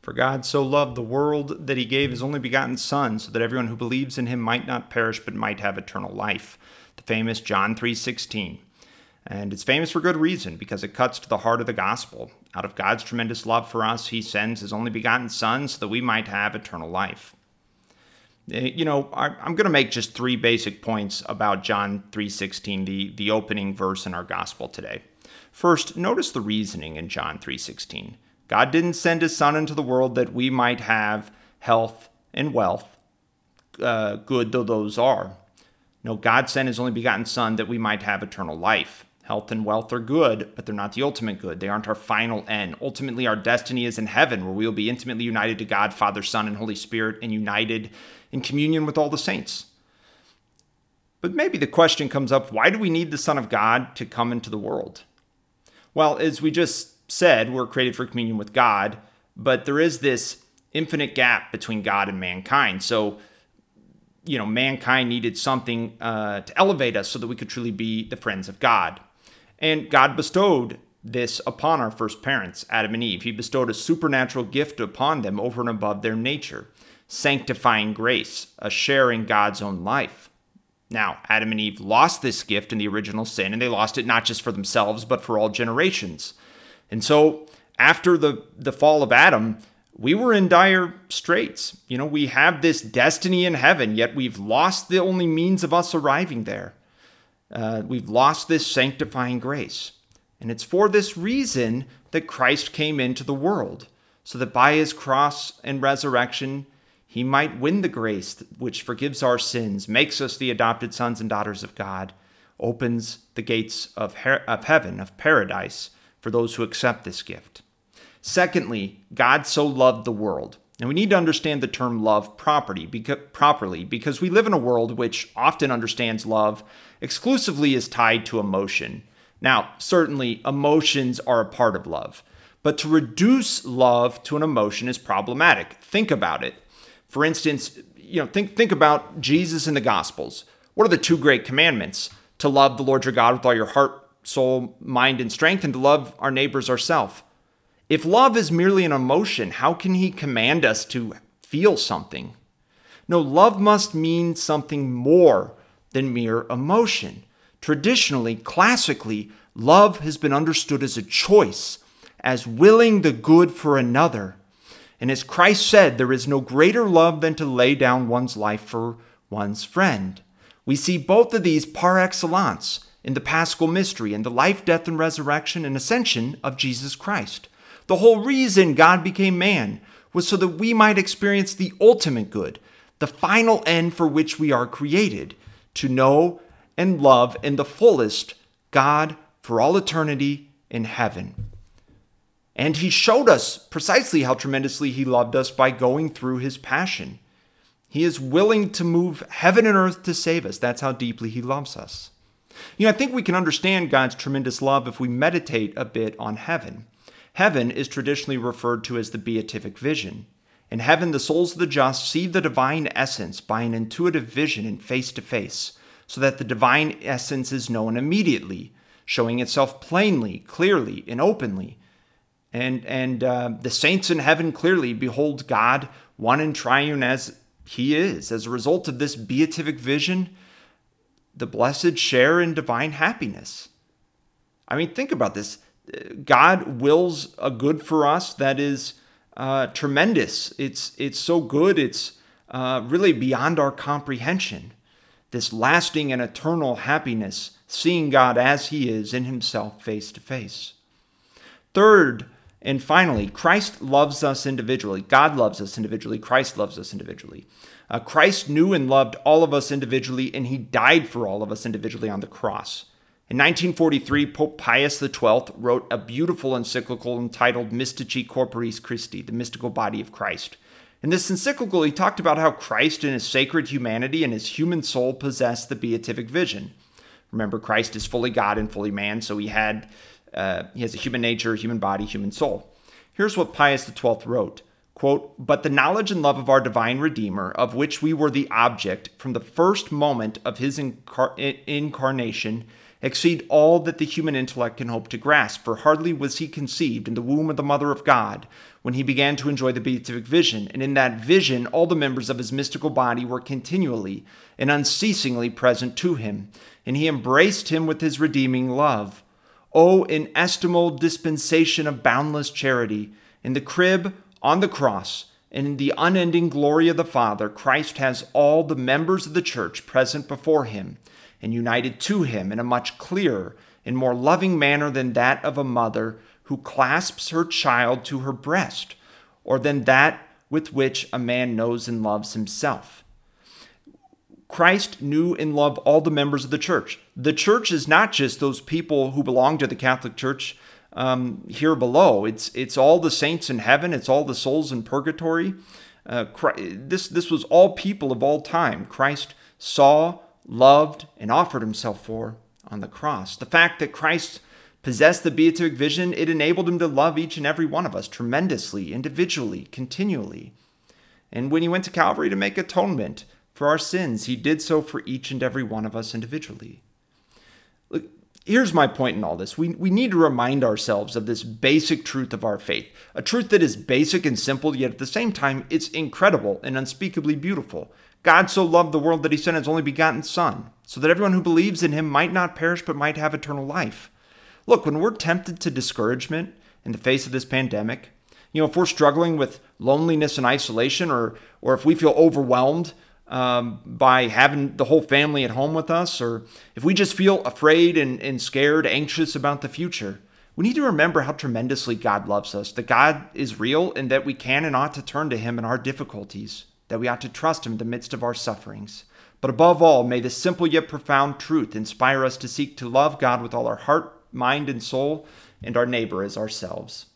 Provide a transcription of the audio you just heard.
For God so loved the world that he gave his only begotten Son, so that everyone who believes in him might not perish but might have eternal life. The famous John 3:16. And it's famous for good reason, because it cuts to the heart of the gospel. Out of God's tremendous love for us, he sends his only begotten Son so that we might have eternal life. Eh, you know, I'm going to make just three basic points about John 3:16, the, the opening verse in our gospel today. First, notice the reasoning in John 3:16. God didn't send his son into the world that we might have health and wealth, uh, good though those are. No, God sent his only begotten son that we might have eternal life. Health and wealth are good, but they're not the ultimate good. They aren't our final end. Ultimately, our destiny is in heaven, where we will be intimately united to God, Father, Son, and Holy Spirit, and united in communion with all the saints. But maybe the question comes up why do we need the Son of God to come into the world? Well, as we just said, we're created for communion with God, but there is this infinite gap between God and mankind. So, you know, mankind needed something uh, to elevate us so that we could truly be the friends of God. And God bestowed this upon our first parents, Adam and Eve. He bestowed a supernatural gift upon them over and above their nature, sanctifying grace, a share in God's own life. Now, Adam and Eve lost this gift in the original sin, and they lost it not just for themselves, but for all generations. And so, after the, the fall of Adam, we were in dire straits. You know, we have this destiny in heaven, yet we've lost the only means of us arriving there uh, we've lost this sanctifying grace. And it's for this reason that Christ came into the world, so that by his cross and resurrection, he might win the grace which forgives our sins, makes us the adopted sons and daughters of God, opens the gates of, of heaven, of paradise, for those who accept this gift. Secondly, God so loved the world. And we need to understand the term love property, because, properly because we live in a world which often understands love exclusively as tied to emotion. Now, certainly, emotions are a part of love, but to reduce love to an emotion is problematic. Think about it. For instance, you know, think, think about Jesus in the Gospels. What are the two great commandments? To love the Lord your God with all your heart, soul, mind, and strength, and to love our neighbors ourselves. If love is merely an emotion, how can he command us to feel something? No, love must mean something more than mere emotion. Traditionally, classically, love has been understood as a choice, as willing the good for another. And as Christ said, there is no greater love than to lay down one's life for one's friend. We see both of these par excellence in the paschal mystery and the life, death, and resurrection and ascension of Jesus Christ. The whole reason God became man was so that we might experience the ultimate good, the final end for which we are created, to know and love in the fullest God for all eternity in heaven. And he showed us precisely how tremendously he loved us by going through his passion. He is willing to move heaven and earth to save us. That's how deeply he loves us. You know, I think we can understand God's tremendous love if we meditate a bit on heaven. Heaven is traditionally referred to as the beatific vision. In heaven, the souls of the just see the divine essence by an intuitive vision and face to face, so that the divine essence is known immediately, showing itself plainly, clearly, and openly. And, and uh, the saints in heaven clearly behold God, one and triune as he is. As a result of this beatific vision, the blessed share in divine happiness. I mean, think about this. God wills a good for us that is uh, tremendous. It's it's so good. It's uh, really beyond our comprehension. This lasting and eternal happiness, seeing God as He is in Himself face to face. Third, and finally, Christ loves us individually. God loves us individually. Christ loves us individually. Uh, Christ knew and loved all of us individually, and He died for all of us individually on the cross. In 1943, Pope Pius XII wrote a beautiful encyclical entitled Mystici Corporis Christi, the mystical body of Christ. In this encyclical, he talked about how Christ in his sacred humanity and his human soul possessed the beatific vision. Remember, Christ is fully God and fully man, so he had uh, he has a human nature, human body, human soul. Here's what Pius XII wrote quote, But the knowledge and love of our divine Redeemer, of which we were the object from the first moment of his incar- incarnation, exceed all that the human intellect can hope to grasp, for hardly was he conceived in the womb of the Mother of God when he began to enjoy the beatific vision, and in that vision all the members of his mystical body were continually and unceasingly present to him, and he embraced him with his redeeming love. O inestimable dispensation of boundless charity! In the crib, on the cross, and in the unending glory of the Father, Christ has all the members of the church present before him and united to him in a much clearer and more loving manner than that of a mother who clasps her child to her breast, or than that with which a man knows and loves himself. Christ knew and loved all the members of the church. The church is not just those people who belong to the Catholic Church um, here below. It's it's all the saints in heaven. It's all the souls in purgatory. Uh, Christ, this this was all people of all time. Christ saw, loved, and offered himself for on the cross. The fact that Christ possessed the beatific vision, it enabled him to love each and every one of us tremendously, individually, continually. And when he went to Calvary to make atonement for our sins, he did so for each and every one of us individually. Look, here's my point in all this. We, we need to remind ourselves of this basic truth of our faith, a truth that is basic and simple, yet at the same time, it's incredible and unspeakably beautiful. God so loved the world that he sent his only begotten Son, so that everyone who believes in him might not perish but might have eternal life. Look, when we're tempted to discouragement in the face of this pandemic, you know, if we're struggling with loneliness and isolation, or or if we feel overwhelmed um, by having the whole family at home with us, or if we just feel afraid and, and scared, anxious about the future, we need to remember how tremendously God loves us, that God is real, and that we can and ought to turn to Him in our difficulties, that we ought to trust Him in the midst of our sufferings. But above all, may this simple yet profound truth inspire us to seek to love God with all our heart, mind, and soul, and our neighbor as ourselves.